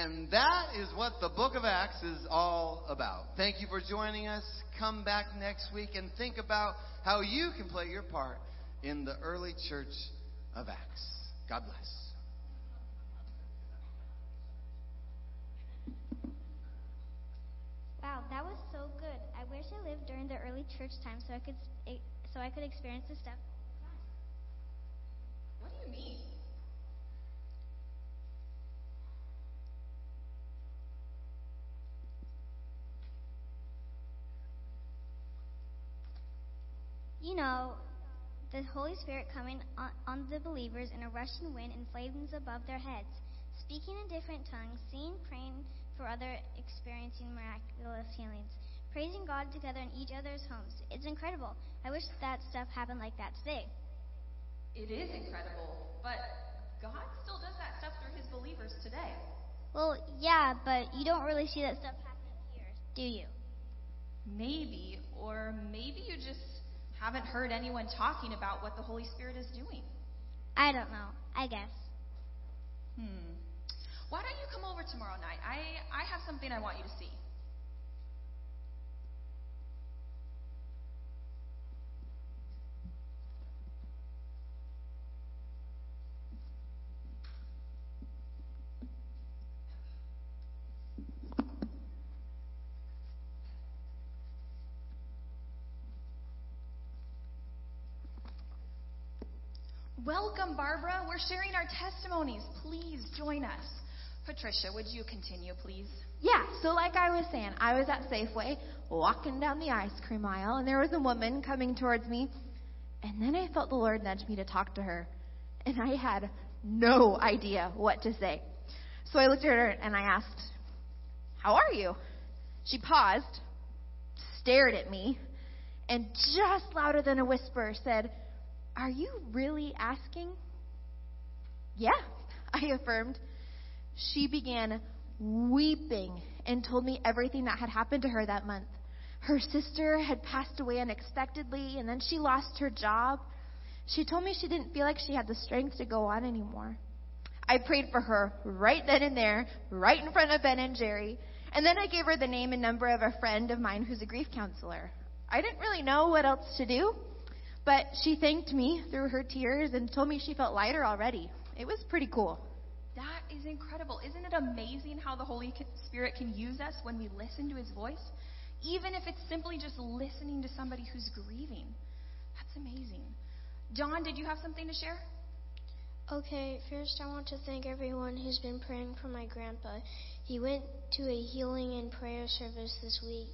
And that is what the book of Acts is all about. Thank you for joining us. Come back next week and think about how you can play your part in the early church of Acts. God bless. Wow, that was so good. I wish I lived during the early church time so I could so I could experience this stuff. What do you mean? You know, the Holy Spirit coming on, on the believers in a rushing wind and flames above their heads, speaking in different tongues, seeing, praying for other, experiencing miraculous healings, praising God together in each other's homes. It's incredible. I wish that stuff happened like that today. It is incredible, but God still does that stuff through his believers today. Well, yeah, but you don't really see that stuff happening here, do you? Maybe, or maybe you just haven't heard anyone talking about what the Holy Spirit is doing. I don't know. I guess. Hmm. Why don't you come over tomorrow night? I, I have something I want you to see. Welcome, Barbara. We're sharing our testimonies. Please join us. Patricia, would you continue, please? Yeah, so like I was saying, I was at Safeway walking down the ice cream aisle, and there was a woman coming towards me, and then I felt the Lord nudge me to talk to her, and I had no idea what to say. So I looked at her and I asked, How are you? She paused, stared at me, and just louder than a whisper said, are you really asking? Yeah, I affirmed. She began weeping and told me everything that had happened to her that month. Her sister had passed away unexpectedly, and then she lost her job. She told me she didn't feel like she had the strength to go on anymore. I prayed for her right then and there, right in front of Ben and Jerry, and then I gave her the name and number of a friend of mine who's a grief counselor. I didn't really know what else to do. But she thanked me through her tears and told me she felt lighter already. It was pretty cool. That is incredible. Isn't it amazing how the Holy Spirit can use us when we listen to his voice? Even if it's simply just listening to somebody who's grieving. That's amazing. John, did you have something to share? Okay, first I want to thank everyone who's been praying for my grandpa. He went to a healing and prayer service this week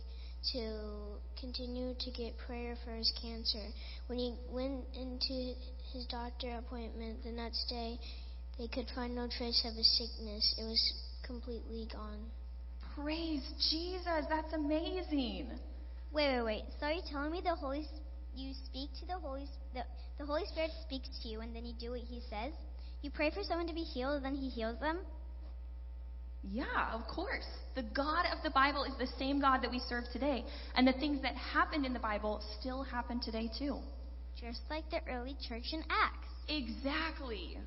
to continue to get prayer for his cancer. When he went into his doctor appointment the next day, they could find no trace of his sickness. It was completely gone. Praise Jesus. That's amazing. Wait, wait, wait. So you're telling me the Holy you speak to the Holy the, the Holy Spirit speaks to you and then you do what he says? You pray for someone to be healed and then he heals them? Yeah, of course. The God of the Bible is the same God that we serve today. And the things that happened in the Bible still happen today, too. Just like the early church in Acts. Exactly.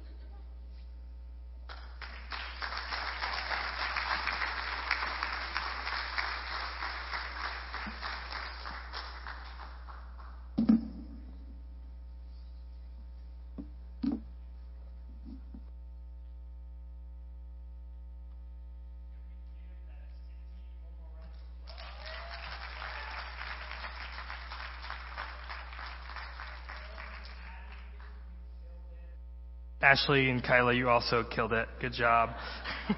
Ashley and Kyla, you also killed it. Good job.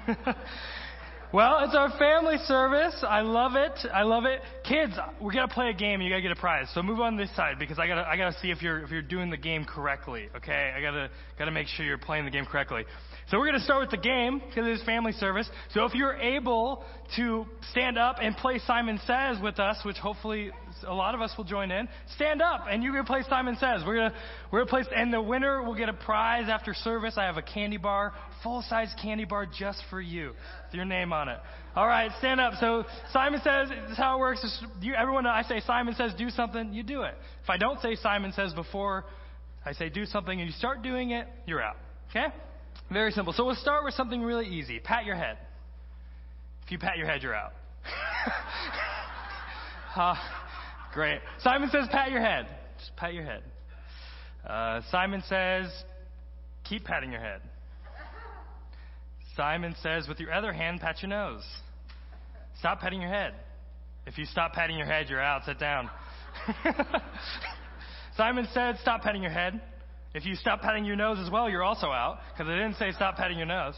well, it's our family service. I love it. I love it. Kids, we're gonna play a game and you gotta get a prize. So move on this side because I gotta I gotta see if you're if you're doing the game correctly. Okay? I gotta gotta make sure you're playing the game correctly. So we're to start with the game because it is family service. So if you're able to stand up and play Simon Says with us, which hopefully a lot of us will join in, stand up and going to play Simon Says. We're going to, we're going to play, and the winner will get a prize after service. I have a candy bar, full size candy bar just for you with your name on it. All right, stand up. So Simon Says, this is how it works. You, everyone, I say Simon Says do something, you do it. If I don't say Simon Says before I say do something and you start doing it, you're out. Okay? Very simple. So we'll start with something really easy. Pat your head. If you pat your head, you're out. uh, great. Simon says, pat your head. Just pat your head. Uh, Simon says, keep patting your head. Simon says, with your other hand, pat your nose. Stop patting your head. If you stop patting your head, you're out. Sit down. Simon said, stop patting your head. If you stop patting your nose as well, you're also out, because I didn't say stop patting your nose.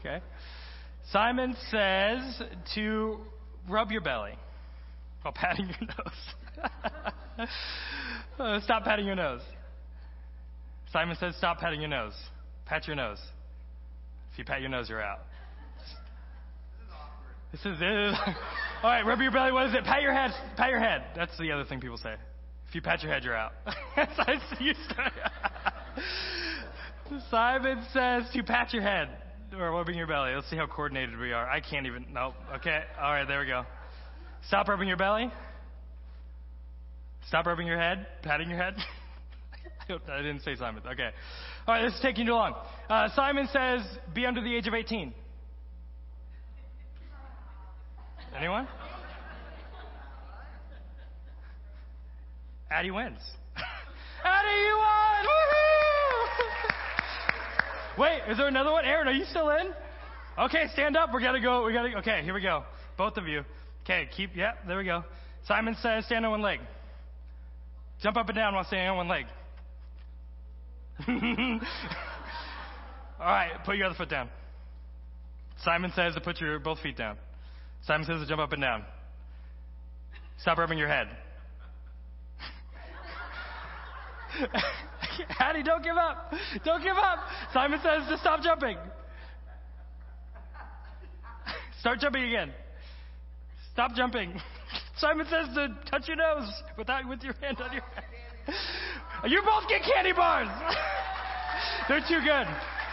Okay? Simon says to rub your belly while patting your nose. uh, stop patting your nose. Simon says stop patting your nose. Pat your nose. If you pat your nose, you're out. This is awkward. this is. All right, rub your belly. What is it? Pat your head. Pat your head. That's the other thing people say. If you pat your head, you're out. Simon says to pat your head or rubbing your belly. Let's see how coordinated we are. I can't even. No. Okay. All right. There we go. Stop rubbing your belly. Stop rubbing your head. Patting your head. I didn't say Simon. Okay. All right. This is taking too long. Uh, Simon says be under the age of 18. Anyone? Addie wins. Addie, you won! Wait, is there another one? Aaron, are you still in? Okay, stand up. We gotta go. We gotta. Okay, here we go. Both of you. Okay, keep. Yeah, there we go. Simon says, stand on one leg. Jump up and down while standing on one leg. All right, put your other foot down. Simon says to put your both feet down. Simon says to jump up and down. Stop rubbing your head. Hattie, don't give up. Don't give up. Simon says to stop jumping. Start jumping again. Stop jumping. Simon says to touch your nose without with your hand on your head. You both get candy bars. They're too good.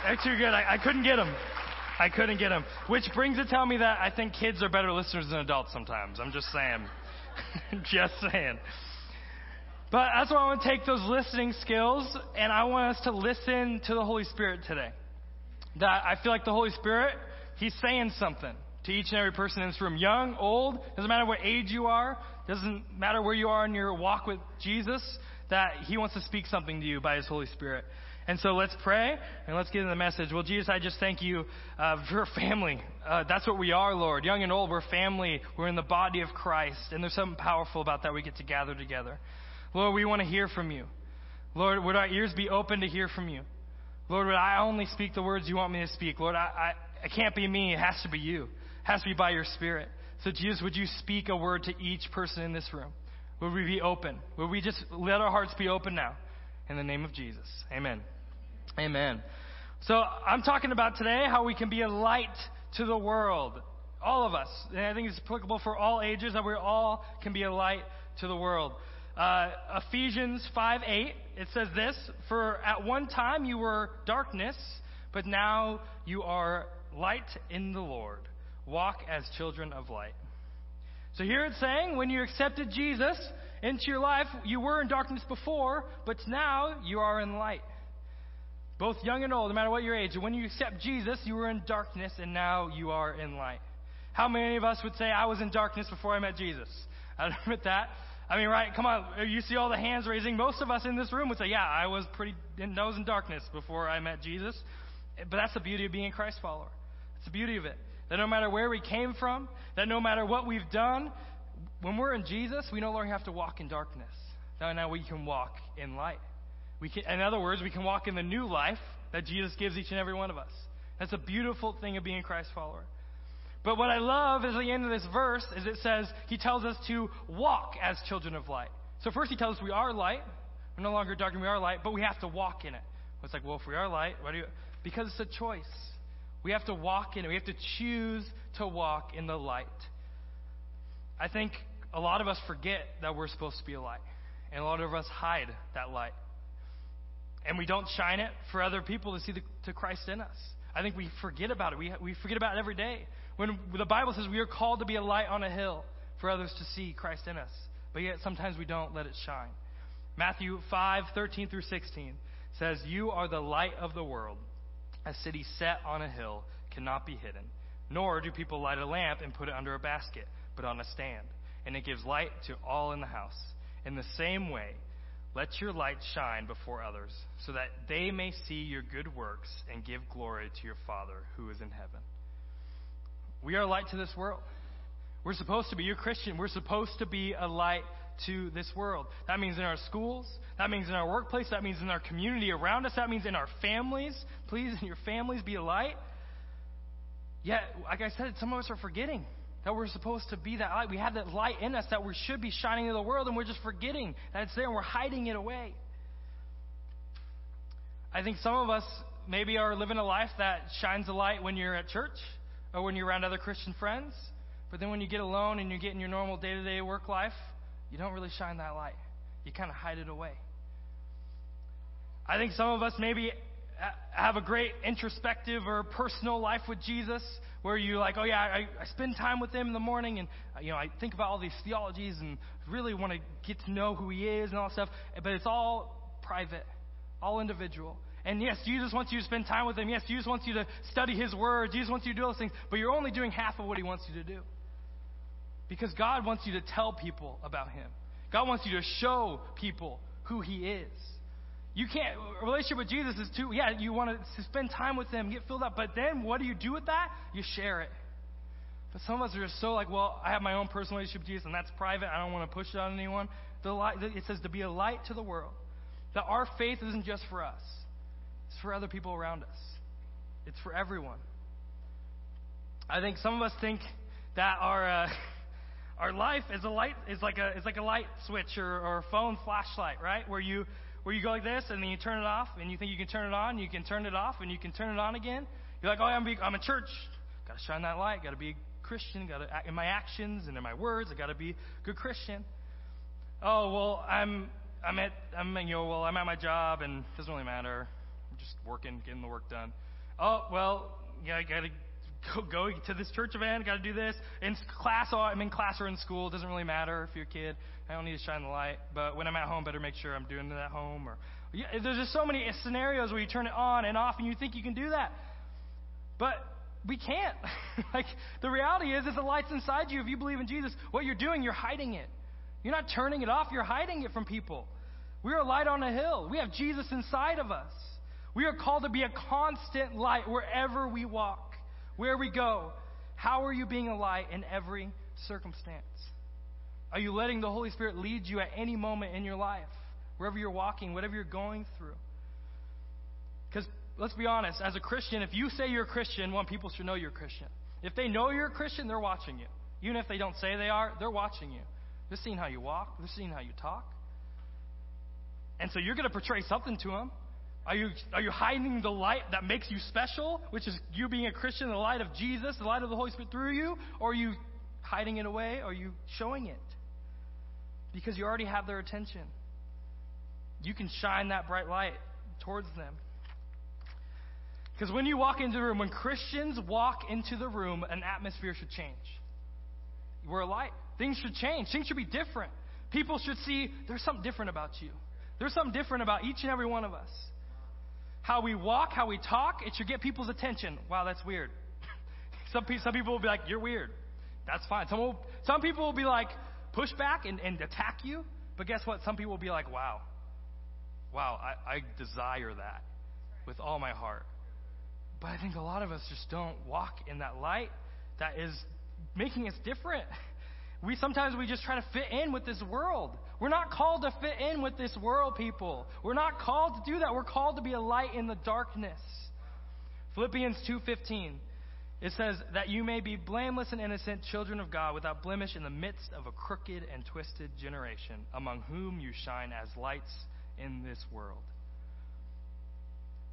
They're too good. I, I couldn't get them. I couldn't get them. Which brings to tell me that I think kids are better listeners than adults sometimes. I'm just saying. just saying. But that's why I want to take those listening skills and I want us to listen to the Holy Spirit today. That I feel like the Holy Spirit, He's saying something to each and every person in this room. Young, old, doesn't matter what age you are, doesn't matter where you are in your walk with Jesus, that He wants to speak something to you by His Holy Spirit. And so let's pray and let's get in the message. Well, Jesus, I just thank you uh, for family. Uh, that's what we are, Lord. Young and old, we're family. We're in the body of Christ. And there's something powerful about that. We get to gather together. Lord, we want to hear from you. Lord, would our ears be open to hear from you? Lord, would I only speak the words you want me to speak? Lord, I, I, it can't be me. It has to be you. Has to be by your Spirit. So, Jesus, would you speak a word to each person in this room? Would we be open? Would we just let our hearts be open now? In the name of Jesus. Amen. Amen. So I'm talking about today how we can be a light to the world. All of us. And I think it's applicable for all ages that we all can be a light to the world. Uh, Ephesians 5 8, it says this For at one time you were darkness, but now you are light in the Lord. Walk as children of light. So here it's saying when you accepted Jesus into your life, you were in darkness before, but now you are in light both young and old, no matter what your age. When you accept Jesus, you were in darkness and now you are in light. How many of us would say, I was in darkness before I met Jesus? I don't admit that. I mean, right? Come on. You see all the hands raising. Most of us in this room would say, Yeah, I was pretty, I was in darkness before I met Jesus. But that's the beauty of being a Christ follower. It's the beauty of it. That no matter where we came from, that no matter what we've done, when we're in Jesus, we no longer have to walk in darkness. Now, now we can walk in light. We can, in other words, we can walk in the new life that Jesus gives each and every one of us. That's a beautiful thing of being a Christ follower. But what I love is the end of this verse is it says he tells us to walk as children of light. So first he tells us we are light. We're no longer darkness, we are light, but we have to walk in it. It's like, well, if we are light, why do you because it's a choice. We have to walk in it. We have to choose to walk in the light. I think a lot of us forget that we're supposed to be a light. And a lot of us hide that light and we don't shine it for other people to see the, to Christ in us. I think we forget about it. We, we forget about it every day. When the Bible says we are called to be a light on a hill for others to see Christ in us, but yet sometimes we don't let it shine. Matthew 5, 13 through 16 says, You are the light of the world. A city set on a hill cannot be hidden. Nor do people light a lamp and put it under a basket, but on a stand, and it gives light to all in the house. In the same way, let your light shine before others, so that they may see your good works and give glory to your Father who is in heaven. We are light to this world. We're supposed to be, you're Christian, we're supposed to be a light to this world. That means in our schools, that means in our workplace, that means in our community around us, that means in our families. Please, in your families, be a light. Yet, like I said, some of us are forgetting that we're supposed to be that light. We have that light in us that we should be shining in the world, and we're just forgetting that it's there and we're hiding it away. I think some of us maybe are living a life that shines a light when you're at church or when you're around other Christian friends, but then when you get alone and you get in your normal day to day work life, you don't really shine that light. You kind of hide it away. I think some of us maybe have a great introspective or personal life with Jesus where you're like, oh yeah, I, I spend time with him in the morning and uh, you know I think about all these theologies and really want to get to know who he is and all that stuff. But it's all private, all individual. And yes, Jesus wants you to spend time with him. Yes, Jesus wants you to study his word. Jesus wants you to do those things. But you're only doing half of what he wants you to do. Because God wants you to tell people about him. God wants you to show people who he is. You can't, a relationship with Jesus is too, yeah, you want to spend time with Him, get filled up, but then what do you do with that? You share it. But some of us are just so like, well, I have my own personal relationship with Jesus, and that's private. I don't want to push it on anyone. The light, it says to be a light to the world. That our faith isn't just for us, it's for other people around us, it's for everyone. I think some of us think that our. Uh, our life is a light is like a is like a light switch or, or a phone flashlight, right? Where you where you go like this and then you turn it off and you think you can turn it on, you can turn it off and you can turn it on again. You're like, oh, I'm, I'm in church. Got to shine that light. Got to be a Christian. Got to in my actions and in my words. I got to be a good Christian. Oh well, I'm I'm at I'm you know well I'm at my job and it doesn't really matter. I'm just working, getting the work done. Oh well, yeah, I got to go, go to this church event, got to do this. In class, I'm in class or in school. It doesn't really matter if you're a kid. I don't need to shine the light. But when I'm at home, better make sure I'm doing it at home. Or yeah, there's just so many scenarios where you turn it on and off, and you think you can do that, but we can't. like the reality is, is the light's inside you. If you believe in Jesus, what you're doing, you're hiding it. You're not turning it off. You're hiding it from people. We're a light on a hill. We have Jesus inside of us. We are called to be a constant light wherever we walk where we go, how are you being a light in every circumstance? Are you letting the Holy Spirit lead you at any moment in your life, wherever you're walking, whatever you're going through? Because let's be honest, as a Christian, if you say you're a Christian, one, people should know you're a Christian. If they know you're a Christian, they're watching you. Even if they don't say they are, they're watching you. They're seeing how you walk, they're seeing how you talk. And so you're going to portray something to them. Are you, are you hiding the light that makes you special, which is you being a Christian, the light of Jesus, the light of the Holy Spirit through you? Or are you hiding it away? Or are you showing it? Because you already have their attention. You can shine that bright light towards them. Because when you walk into the room, when Christians walk into the room, an atmosphere should change. We're a light. Things should change. Things should be different. People should see there's something different about you. There's something different about each and every one of us how we walk, how we talk, it should get people's attention. Wow, that's weird. some, pe- some people will be like, you're weird. That's fine. Some, will, some people will be like, push back and, and attack you. But guess what? Some people will be like, wow, wow, I, I desire that with all my heart. But I think a lot of us just don't walk in that light that is making us different. We sometimes we just try to fit in with this world. We're not called to fit in with this world, people. We're not called to do that. We're called to be a light in the darkness. Philippians 2:15. It says that you may be blameless and innocent children of God without blemish in the midst of a crooked and twisted generation among whom you shine as lights in this world.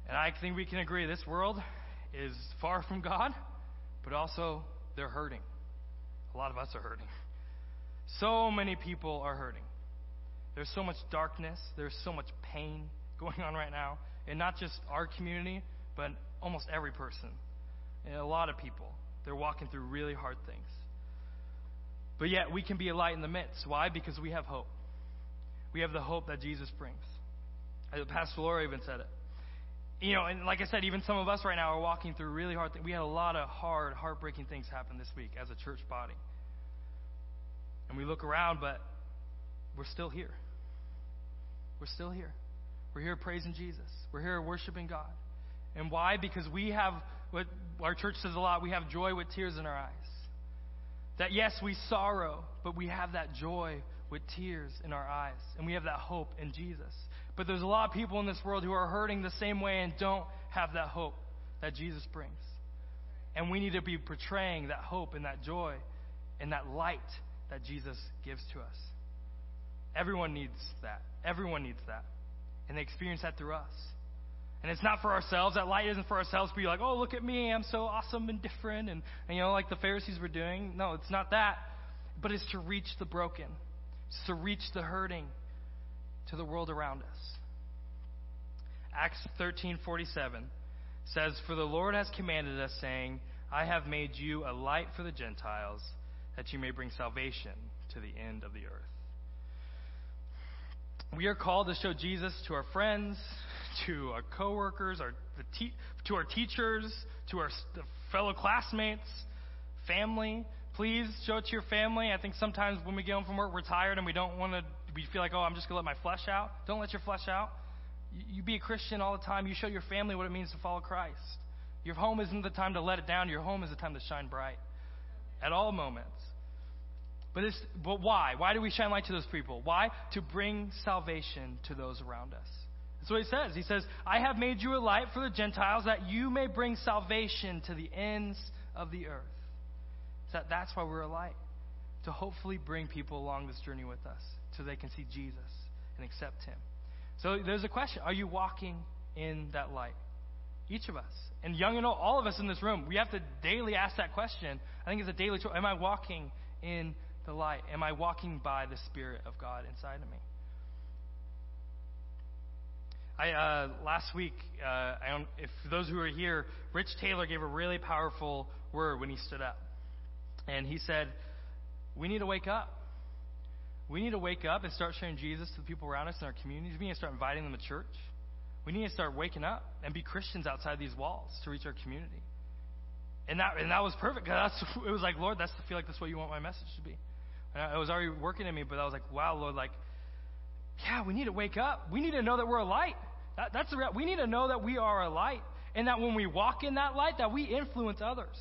And I think we can agree this world is far from God, but also they're hurting. A lot of us are hurting. So many people are hurting. There's so much darkness, there's so much pain going on right now, and not just our community, but almost every person. And a lot of people. They're walking through really hard things. But yet, we can be a light in the midst. Why? Because we have hope. We have the hope that Jesus brings. As Pastor Laura even said it. you know, and like I said, even some of us right now are walking through really hard things. We had a lot of hard, heartbreaking things happen this week as a church body. And we look around, but we're still here. We're still here. We're here praising Jesus. We're here worshiping God. And why? Because we have what our church says a lot we have joy with tears in our eyes. That yes, we sorrow, but we have that joy with tears in our eyes. And we have that hope in Jesus. But there's a lot of people in this world who are hurting the same way and don't have that hope that Jesus brings. And we need to be portraying that hope and that joy and that light that Jesus gives to us. Everyone needs that. Everyone needs that. And they experience that through us. And it's not for ourselves. That light isn't for ourselves to be like, oh, look at me. I'm so awesome and different. And, and, you know, like the Pharisees were doing. No, it's not that. But it's to reach the broken, it's to reach the hurting to the world around us. Acts 13:47 says, "For the Lord has commanded us, saying, I have made you a light for the Gentiles, that you may bring salvation to the end of the earth." We are called to show Jesus to our friends, to our coworkers, our, te- to our teachers, to our fellow classmates, family. Please show it to your family. I think sometimes when we get home from work, we're tired and we don't want to. We feel like, oh, I'm just gonna let my flesh out. Don't let your flesh out. You, you be a Christian all the time. You show your family what it means to follow Christ. Your home isn't the time to let it down. Your home is the time to shine bright at all moments. But, it's, but why? Why do we shine light to those people? Why? To bring salvation to those around us. That's what he says. He says, I have made you a light for the Gentiles that you may bring salvation to the ends of the earth. So that's why we're a light. To hopefully bring people along this journey with us so they can see Jesus and accept him. So there's a question Are you walking in that light? Each of us. And young and old, all of us in this room, we have to daily ask that question. I think it's a daily choice. Am I walking in the light? Am I walking by the Spirit of God inside of me? I uh, last week, uh, I don't, if those who are here, Rich Taylor gave a really powerful word when he stood up, and he said, "We need to wake up. We need to wake up and start sharing Jesus to the people around us in our communities. We need to start inviting them to church. We need to start waking up and be Christians outside these walls to reach our community." And that and that was perfect. That's it was like, Lord, that's feel like that's what you want my message to be. And it was already working in me, but I was like, wow, Lord, like, yeah, we need to wake up. We need to know that we're a light. That, that's the we need to know that we are a light, and that when we walk in that light, that we influence others.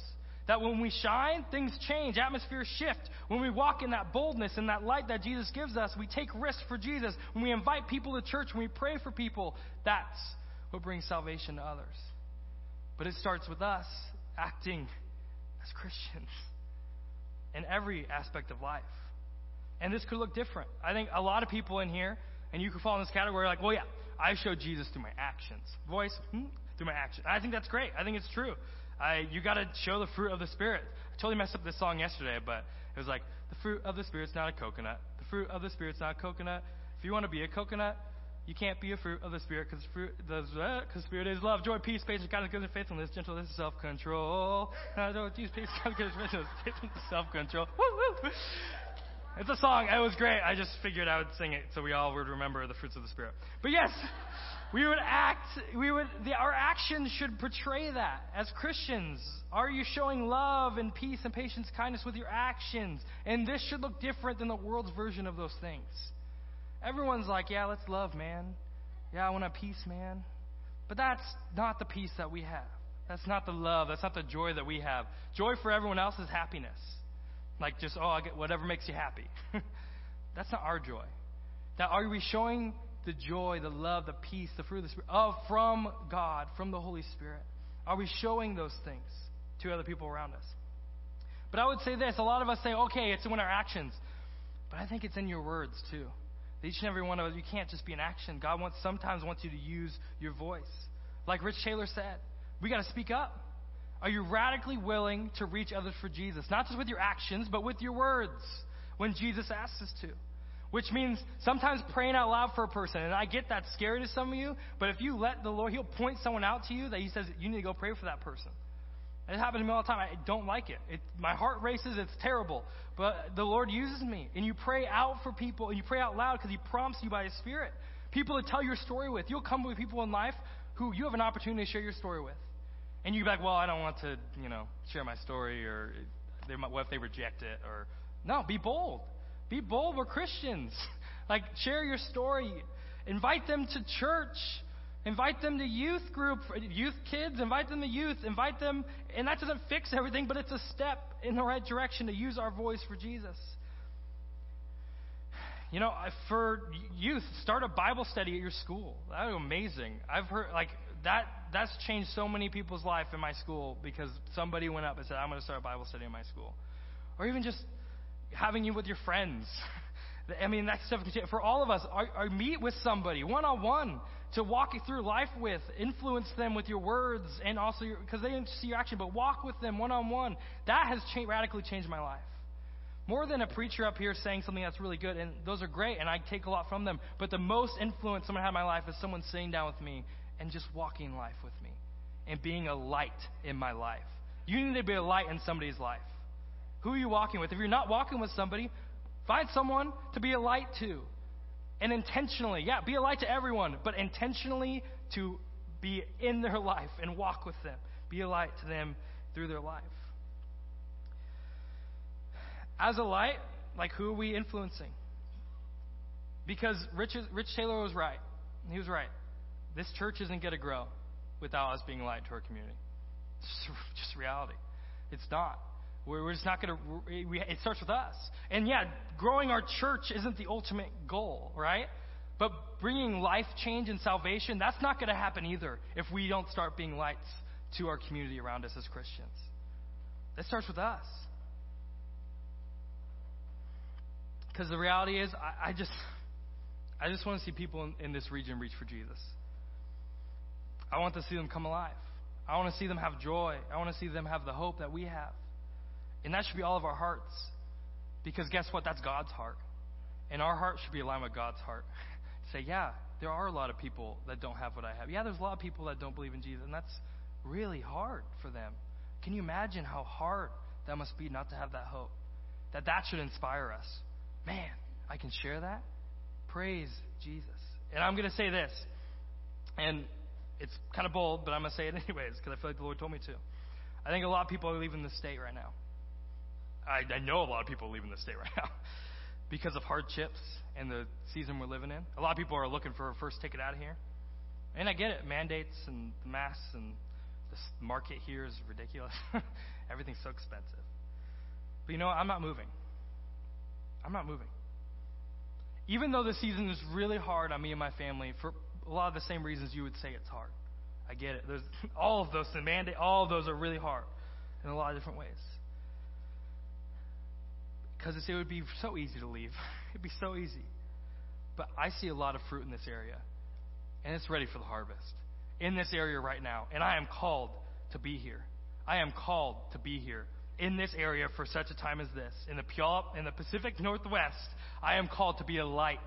That when we shine, things change, atmospheres shift. When we walk in that boldness and that light that Jesus gives us, we take risks for Jesus. When we invite people to church, when we pray for people, that's what brings salvation to others. But it starts with us acting as Christians in every aspect of life. And this could look different. I think a lot of people in here, and you could fall in this category, like, well, yeah, I show Jesus through my actions. Voice, hmm, through my actions. I think that's great. I think it's true. I, you got to show the fruit of the Spirit. I totally messed up this song yesterday, but it was like, the fruit of the Spirit's not a coconut. The fruit of the Spirit's not a coconut. If you want to be a coconut, you can't be a fruit of the Spirit because fruit, the uh, Spirit is love, joy, peace, patience, kindness, goodness, and faithfulness, gentleness, self-control. Uh, peace, kindness, goodness, faithfulness, self-control. Woo, woo. It's a song. It was great. I just figured I would sing it so we all would remember the fruits of the Spirit. But yes, we would act, we would, the, our actions should portray that. As Christians, are you showing love and peace and patience, kindness with your actions? And this should look different than the world's version of those things. Everyone's like, yeah, let's love, man. Yeah, I want a peace, man. But that's not the peace that we have. That's not the love. That's not the joy that we have. Joy for everyone else is happiness. Like just, oh, I get whatever makes you happy. That's not our joy. Now, are we showing the joy, the love, the peace, the fruit of the Spirit of, from God, from the Holy Spirit? Are we showing those things to other people around us? But I would say this a lot of us say, okay, it's in our actions. But I think it's in your words too. Each and every one of us, you can't just be in action. God wants sometimes wants you to use your voice. Like Rich Taylor said, we got to speak up. Are you radically willing to reach others for Jesus? Not just with your actions, but with your words when Jesus asks us to. Which means sometimes praying out loud for a person. And I get that scary to some of you, but if you let the Lord, He'll point someone out to you that He says, you need to go pray for that person. It happens to me all the time. I don't like it. it. My heart races. It's terrible. But the Lord uses me. And you pray out for people, and you pray out loud because He prompts you by His Spirit. People to tell your story with. You'll come with people in life who you have an opportunity to share your story with. And you'd be like, well, I don't want to, you know, share my story, or they might, what if they reject it? Or no, be bold. Be bold. We're Christians. like, share your story. Invite them to church. Invite them to youth group, youth kids, invite them to youth, invite them, and that doesn't fix everything, but it's a step in the right direction to use our voice for Jesus. You know, for youth, start a Bible study at your school. That would be amazing. I've heard, like, that, that's changed so many people's life in my school because somebody went up and said, I'm going to start Bible study in my school. Or even just having you with your friends. I mean, that stuff, for all of us, or meet with somebody one on one to walk you through life with, influence them with your words, and also because they didn't see your action, but walk with them one on one. That has cha- radically changed my life. More than a preacher up here saying something that's really good, and those are great, and I take a lot from them. But the most influence someone had in my life is someone sitting down with me and just walking life with me and being a light in my life. You need to be a light in somebody's life. Who are you walking with? If you're not walking with somebody, find someone to be a light to. And intentionally, yeah, be a light to everyone, but intentionally to be in their life and walk with them. Be a light to them through their life. As a light, like who are we influencing? Because Rich, Rich Taylor was right. He was right. This church isn't going to grow without us being a light to our community. It's just reality. It's not. We're, just not going to. It starts with us. And yeah, growing our church isn't the ultimate goal, right? But bringing life change and salvation, that's not going to happen either if we don't start being lights to our community around us as Christians. That starts with us. Because the reality is, I, I, just, I just want to see people in, in this region reach for Jesus. I want to see them come alive. I want to see them have joy. I want to see them have the hope that we have. And that should be all of our hearts. Because guess what? That's God's heart. And our heart should be aligned with God's heart. Say, yeah, there are a lot of people that don't have what I have. Yeah, there's a lot of people that don't believe in Jesus, and that's really hard for them. Can you imagine how hard that must be not to have that hope? That that should inspire us. Man, I can share that? Praise Jesus. And I'm going to say this, and it's kind of bold, but I'm going to say it anyways because I feel like the Lord told me to. I think a lot of people are leaving the state right now. I, I know a lot of people are leaving the state right now because of hardships and the season we're living in. A lot of people are looking for a first ticket out of here. And I get it, mandates and the masks and the market here is ridiculous. Everything's so expensive. But you know what? I'm not moving. I'm not moving. Even though the season is really hard on me and my family for a lot of the same reasons you would say it's hard. I get it. There's all of those, the mandate, all of those are really hard in a lot of different ways. Because it would be so easy to leave. It'd be so easy. But I see a lot of fruit in this area, and it's ready for the harvest. In this area right now. And I am called to be here. I am called to be here in this area for such a time as this. In the Puyallup, in the Pacific Northwest, I am called to be a light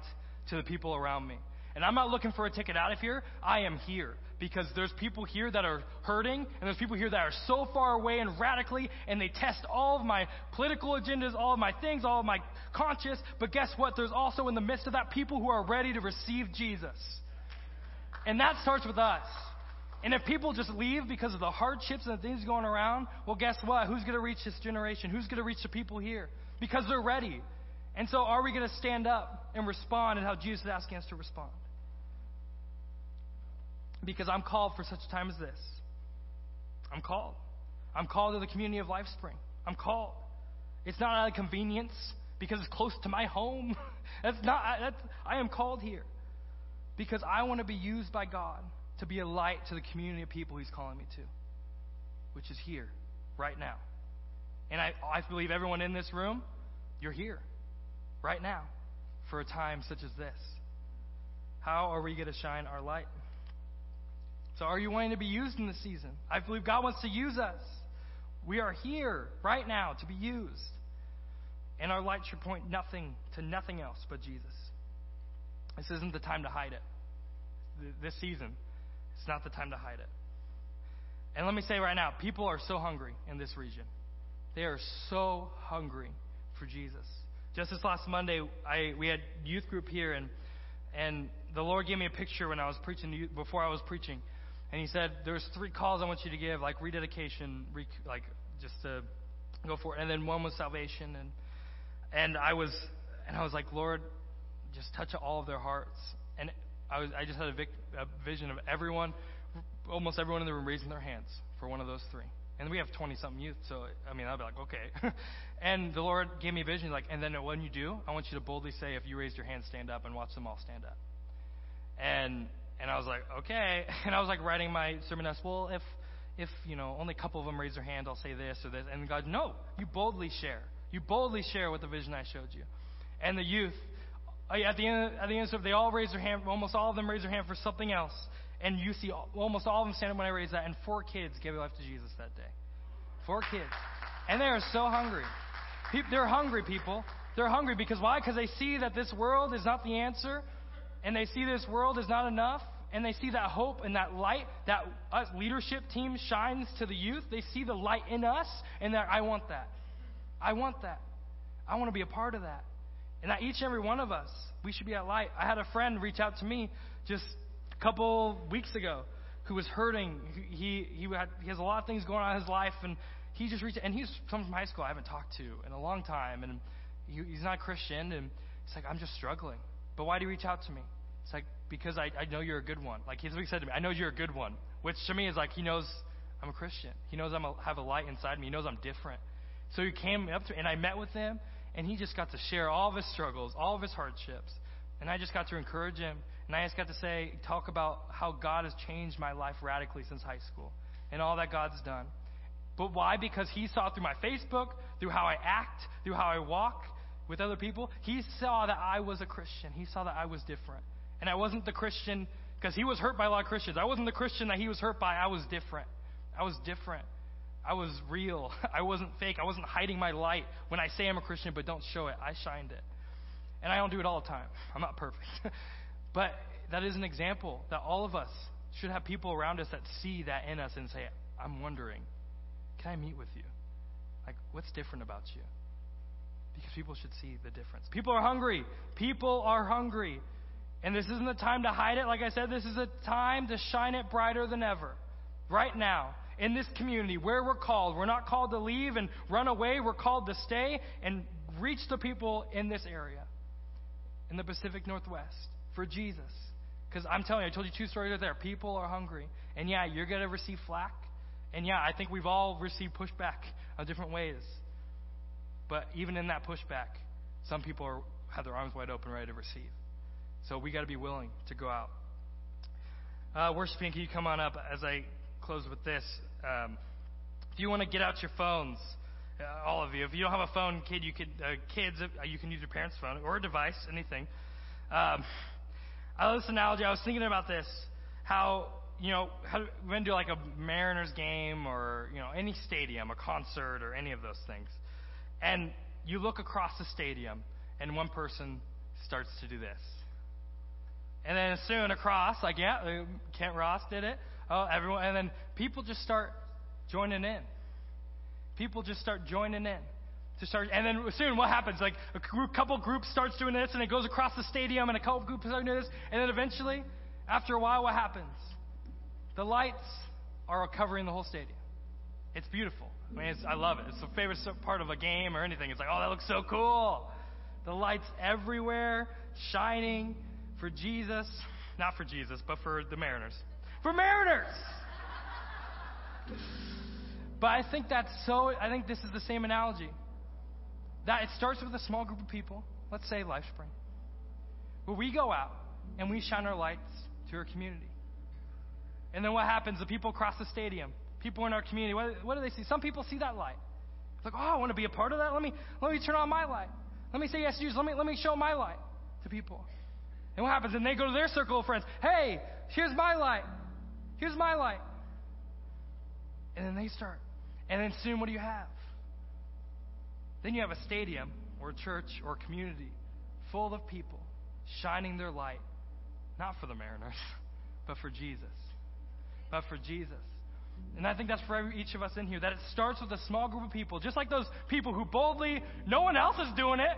to the people around me. And I'm not looking for a ticket out of here. I am here because there's people here that are hurting, and there's people here that are so far away and radically, and they test all of my political agendas, all of my things, all of my conscience. But guess what? There's also in the midst of that people who are ready to receive Jesus. And that starts with us. And if people just leave because of the hardships and the things going around, well, guess what? Who's going to reach this generation? Who's going to reach the people here? Because they're ready. And so, are we going to stand up and respond and how Jesus is asking us to respond? Because I'm called for such a time as this. I'm called. I'm called to the community of LifeSpring. I'm called. It's not out of convenience because it's close to my home. that's not. That's, I am called here because I want to be used by God to be a light to the community of people He's calling me to, which is here, right now. And I, I believe everyone in this room, you're here, right now, for a time such as this. How are we going to shine our light? So, are you wanting to be used in this season? I believe God wants to use us. We are here right now to be used. And our light should point nothing to nothing else but Jesus. This isn't the time to hide it. This season, it's not the time to hide it. And let me say right now, people are so hungry in this region. They are so hungry for Jesus. Just this last Monday, I, we had youth group here, and, and the Lord gave me a picture when I was preaching, before I was preaching And he said, There's three calls I want you to give, like rededication, re- like just to go for it. And then one was salvation. And, and I was, and I was like, Lord, just touch all of their hearts. And I was, I just had a, vic, a vision of everyone, almost everyone in the room raising their hands for one of those three. And we have 20 something youth, so I mean, I'll be like, okay. and the Lord gave me a vision, like, and then when you do, I want you to boldly say, if you raise your hand, stand up, and watch them all stand up. And and I was like, okay. And I was like writing my sermon notes. Well, if if you know only a couple of them raise their hand, I'll say this or this. And God, no, you boldly share. You boldly share what the vision I showed you. And the youth, at the end, at the end, so they all raise their hand. Almost all of them raise their hand for something else. And you see almost all of them stand up when I raise that. And four kids gave their life to Jesus that day. Four kids. And they are so hungry. They're hungry, people. They're hungry because why? Because they see that this world is not the answer, and they see this world is not enough, and they see that hope and that light that us leadership team shines to the youth. They see the light in us, and that I want that. I want that. I want to be a part of that. And that each and every one of us, we should be at light. I had a friend reach out to me just a couple weeks ago who was hurting. He he had he has a lot of things going on in his life, and he just reached and he's from high school I haven't talked to in a long time, and he, he's not a Christian, and he's like I'm just struggling. But why do you reach out to me? It's like because I I know you're a good one. Like he's what he said to me. I know you're a good one, which to me is like he knows I'm a Christian. He knows I'm have a light inside me. He knows I'm different. So he came up to me, and I met with him, and he just got to share all of his struggles, all of his hardships, and I just got to encourage him. And I just got to say, talk about how God has changed my life radically since high school and all that God's done. But why? Because he saw through my Facebook, through how I act, through how I walk with other people, he saw that I was a Christian. He saw that I was different. And I wasn't the Christian, because he was hurt by a lot of Christians. I wasn't the Christian that he was hurt by. I was different. I was different. I was real. I wasn't fake. I wasn't hiding my light when I say I'm a Christian but don't show it. I shined it. And I don't do it all the time. I'm not perfect. but that is an example that all of us should have people around us that see that in us and say, I'm wondering, can I meet with you? Like, what's different about you? Because people should see the difference. People are hungry. People are hungry. And this isn't the time to hide it. Like I said, this is a time to shine it brighter than ever. Right now, in this community, where we're called. We're not called to leave and run away. We're called to stay and reach the people in this area, in the Pacific Northwest, for Jesus. Because I'm telling you, I told you two stories right there. People are hungry. And yeah, you're going to receive flack. And yeah, I think we've all received pushback of different ways. But even in that pushback, some people are, have their arms wide open, ready to receive. So we got to be willing to go out. Uh, worshiping, can you come on up as I close with this? Um, if you want to get out your phones, uh, all of you, if you don't have a phone, kid, you could uh, kids, uh, you can use your parents' phone or a device, anything. Um, I love this analogy. I was thinking about this, how you know, how, to do like a Mariners game or, you know, any stadium, a concert or any of those things. And you look across the stadium and one person starts to do this. And then soon across, like, yeah, uh, Kent Ross did it. Oh, everyone. And then people just start joining in. People just start joining in. To start, and then soon what happens? Like a group, couple groups starts doing this, and it goes across the stadium, and a couple groups start doing this, and then eventually, after a while, what happens? The lights are covering the whole stadium. It's beautiful. I mean, I love it. It's the favorite part of a game or anything. It's like, oh, that looks so cool. The lights everywhere, shining for Jesus. Not for Jesus, but for the Mariners. For Mariners! but I think that's so, I think this is the same analogy. That it starts with a small group of people, let's say LifeSpring, where we go out and we shine our lights to our community. And then what happens? The people across the stadium, people in our community, what, what do they see? Some people see that light. It's like, oh, I want to be a part of that. Let me, let me turn on my light. Let me say yes to Jesus. Let me, let me show my light to people. And what happens? And they go to their circle of friends. Hey, here's my light. Here's my light. And then they start. And then soon, what do you have? Then you have a stadium or a church or a community full of people shining their light, not for the Mariners, but for Jesus. But for Jesus. And I think that's for every, each of us in here, that it starts with a small group of people, just like those people who boldly, no one else is doing it,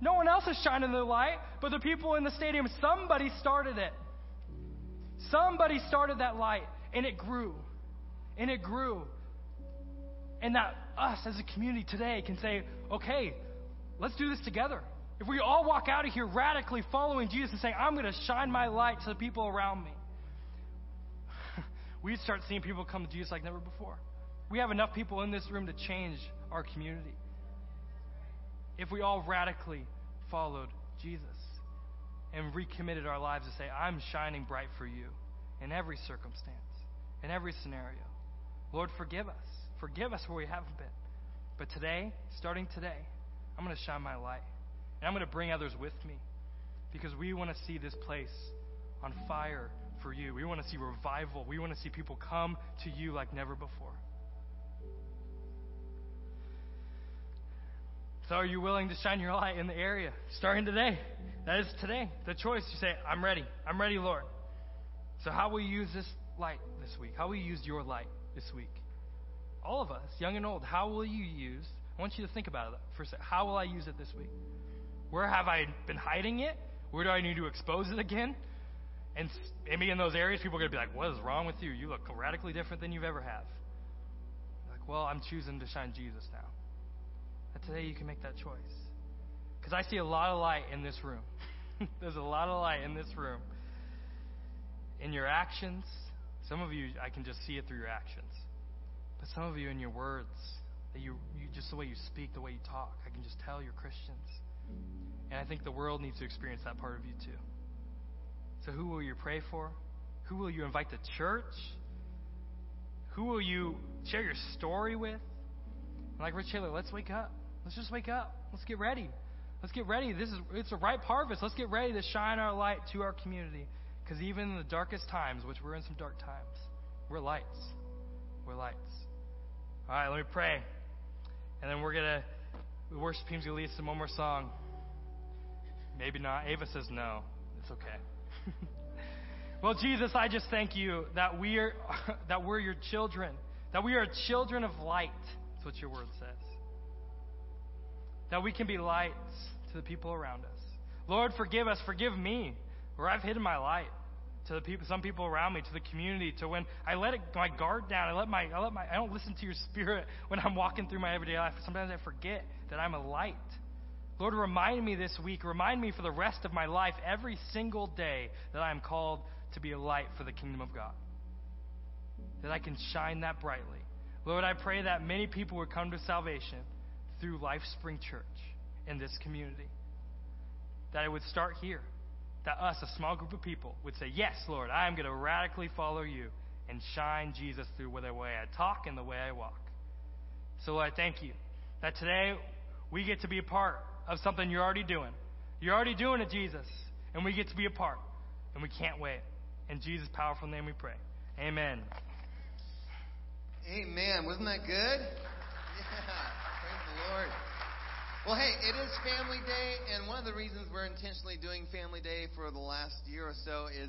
no one else is shining their light, but the people in the stadium, somebody started it. Somebody started that light. And it grew. And it grew. And that us as a community today can say, okay, let's do this together. If we all walk out of here radically following Jesus and saying, I'm going to shine my light to the people around me, we'd start seeing people come to Jesus like never before. We have enough people in this room to change our community. If we all radically followed Jesus and recommitted our lives to say, I'm shining bright for you in every circumstance, in every scenario. Lord, forgive us. Forgive us where we haven't been. But today, starting today, I'm going to shine my light. And I'm going to bring others with me because we want to see this place on fire for you. We want to see revival. We want to see people come to you like never before. So, are you willing to shine your light in the area starting today? That is today. The choice. You say, I'm ready. I'm ready, Lord. So, how will you use this light this week? How will you use your light this week? All of us, young and old, how will you use? I want you to think about it for a second. How will I use it this week? Where have I been hiding it? Where do I need to expose it again? And maybe in those areas, people are going to be like, What is wrong with you? You look radically different than you've ever have. Like, well, I'm choosing to shine Jesus now. And today you can make that choice. Because I see a lot of light in this room. There's a lot of light in this room. In your actions, some of you, I can just see it through your actions. But some of you in your words, that you, you just the way you speak, the way you talk, I can just tell you're Christians. And I think the world needs to experience that part of you too. So who will you pray for? Who will you invite to church? Who will you share your story with? Like Rich Taylor, let's wake up. Let's just wake up. Let's get ready. Let's get ready. This is it's a ripe harvest. Let's get ready to shine our light to our community. Because even in the darkest times, which we're in some dark times, we're lights. We're lights. All right, let me pray. And then we're to, the worship team's to lead us in one more song. Maybe not. Ava says no. It's okay. well, Jesus, I just thank you that we are, that we're your children, that we are children of light. That's what your word says. That we can be lights to the people around us. Lord, forgive us. Forgive me where I've hidden my light to the people, some people around me, to the community, to when I let it, my guard down. I let my, I let my, I don't listen to your spirit when I'm walking through my everyday life. Sometimes I forget that I'm a light. Lord, remind me this week, remind me for the rest of my life, every single day, that I am called to be a light for the kingdom of God. That I can shine that brightly. Lord, I pray that many people would come to salvation through Life Spring Church in this community. That it would start here that us, a small group of people, would say, Yes, Lord, I am going to radically follow you and shine Jesus through the way I talk and the way I walk. So, Lord, I thank you that today we get to be a part of something you're already doing. You're already doing it, Jesus, and we get to be a part, and we can't wait. In Jesus' powerful name we pray. Amen. Amen. Wasn't that good? Yeah. Lord. Well, hey, it is Family Day, and one of the reasons we're intentionally doing Family Day for the last year or so is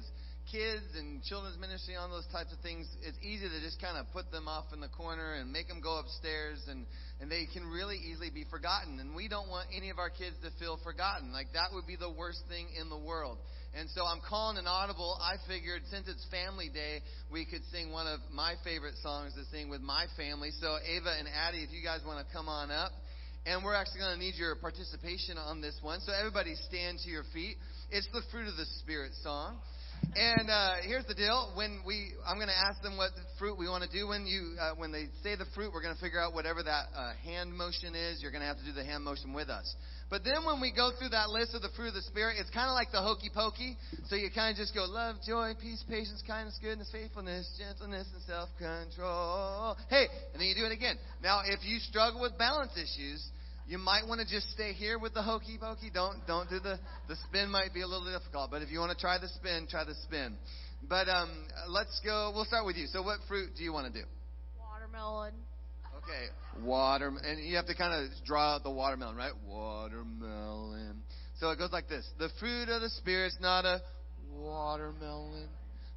kids and children's ministry on those types of things. It's easy to just kind of put them off in the corner and make them go upstairs, and and they can really easily be forgotten. And we don't want any of our kids to feel forgotten. Like that would be the worst thing in the world. And so I'm calling an audible. I figured since it's Family Day, we could sing one of my favorite songs to sing with my family. So Ava and Addie, if you guys want to come on up. And we're actually going to need your participation on this one. So everybody stand to your feet. It's the Fruit of the Spirit song. And uh, here's the deal: when we, I'm going to ask them what fruit we want to do. When you, uh, when they say the fruit, we're going to figure out whatever that uh, hand motion is. You're going to have to do the hand motion with us. But then when we go through that list of the fruit of the Spirit, it's kind of like the hokey pokey. So you kind of just go love, joy, peace, patience, kindness, goodness, faithfulness, gentleness, and self control. Hey, and then you do it again. Now, if you struggle with balance issues, you might want to just stay here with the hokey pokey. Don't don't do the the spin. Might be a little difficult, but if you want to try the spin, try the spin. But um, let's go. We'll start with you. So, what fruit do you want to do? Watermelon. Okay, watermelon. and you have to kind of draw out the watermelon, right? Watermelon. So it goes like this: the fruit of the spirit's not a watermelon.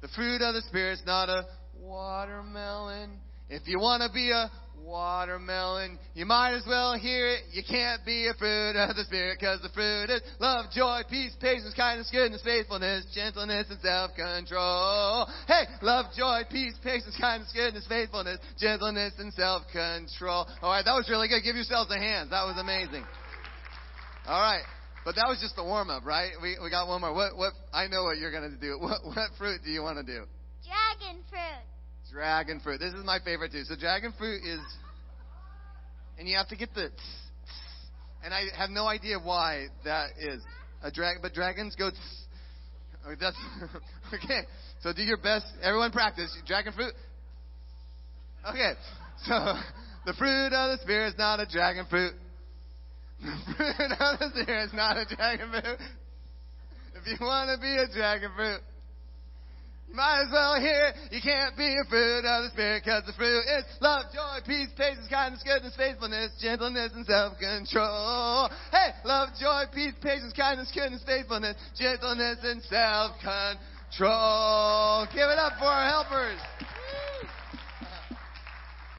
The fruit of the spirit's not a watermelon. If you want to be a watermelon, you might as well hear it. You can't be a fruit of the Spirit because the fruit is love, joy, peace, patience, kindness, goodness, faithfulness, gentleness, and self-control. Hey, love, joy, peace, patience, kindness, goodness, faithfulness, gentleness, and self-control. All right, that was really good. Give yourselves a hand. That was amazing. All right. But that was just the warm up, right? We, we got one more. What, what, I know what you're to do. What, what fruit do you want to do? Dragon fruit. Dragon fruit. This is my favorite too. So dragon fruit is, and you have to get the, and I have no idea why that is a drag, but dragons go. Oh, that's okay. So do your best. Everyone practice dragon fruit. Okay. So the fruit of the spirit is not a dragon fruit. The fruit of the spirit is not a dragon fruit. If you want to be a dragon fruit. You might as well hear it. You can't be a fruit of the Spirit because the fruit is love, joy, peace, patience, kindness, goodness, faithfulness, gentleness, and self-control. Hey, love, joy, peace, patience, kindness, goodness, faithfulness, gentleness, and self-control. Give it up for our helpers.